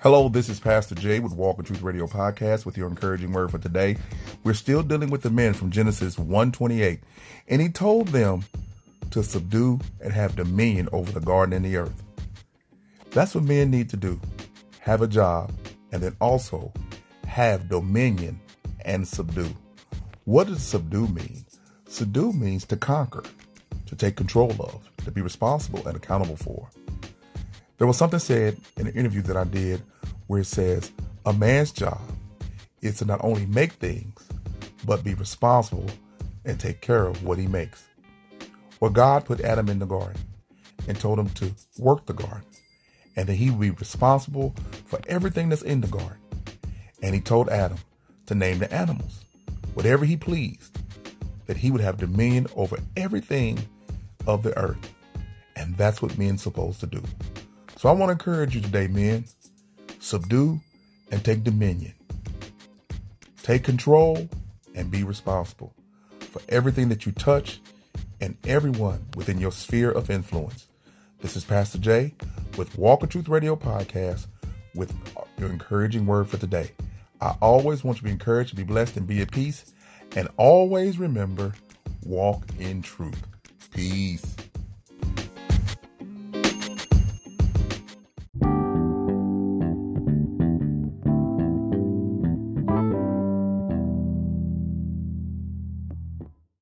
Hello, this is Pastor Jay with Walk in Truth Radio Podcast with your encouraging word for today. We're still dealing with the men from Genesis 128, and he told them to subdue and have dominion over the garden and the earth. That's what men need to do. Have a job and then also have dominion and subdue. What does subdue mean? Subdue means to conquer, to take control of, to be responsible and accountable for. There was something said in an interview that I did where it says, a man's job is to not only make things, but be responsible and take care of what he makes. Well, God put Adam in the garden and told him to work the garden and that he would be responsible for everything that's in the garden. And he told Adam to name the animals, whatever he pleased, that he would have dominion over everything of the earth. And that's what men's supposed to do. So I want to encourage you today, men, subdue and take dominion. Take control and be responsible for everything that you touch and everyone within your sphere of influence. This is Pastor Jay with Walk in Truth Radio Podcast with your encouraging word for today. I always want you to be encouraged, to be blessed, and be at peace. And always remember, walk in truth. Peace.